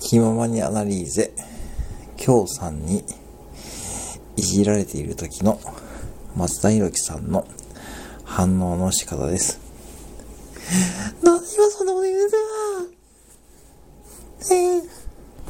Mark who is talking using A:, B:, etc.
A: 気ままにアナリーゼ、京さんにいじられている時の松田博樹さんの反応の仕方です。何今そんなこと言うなえー。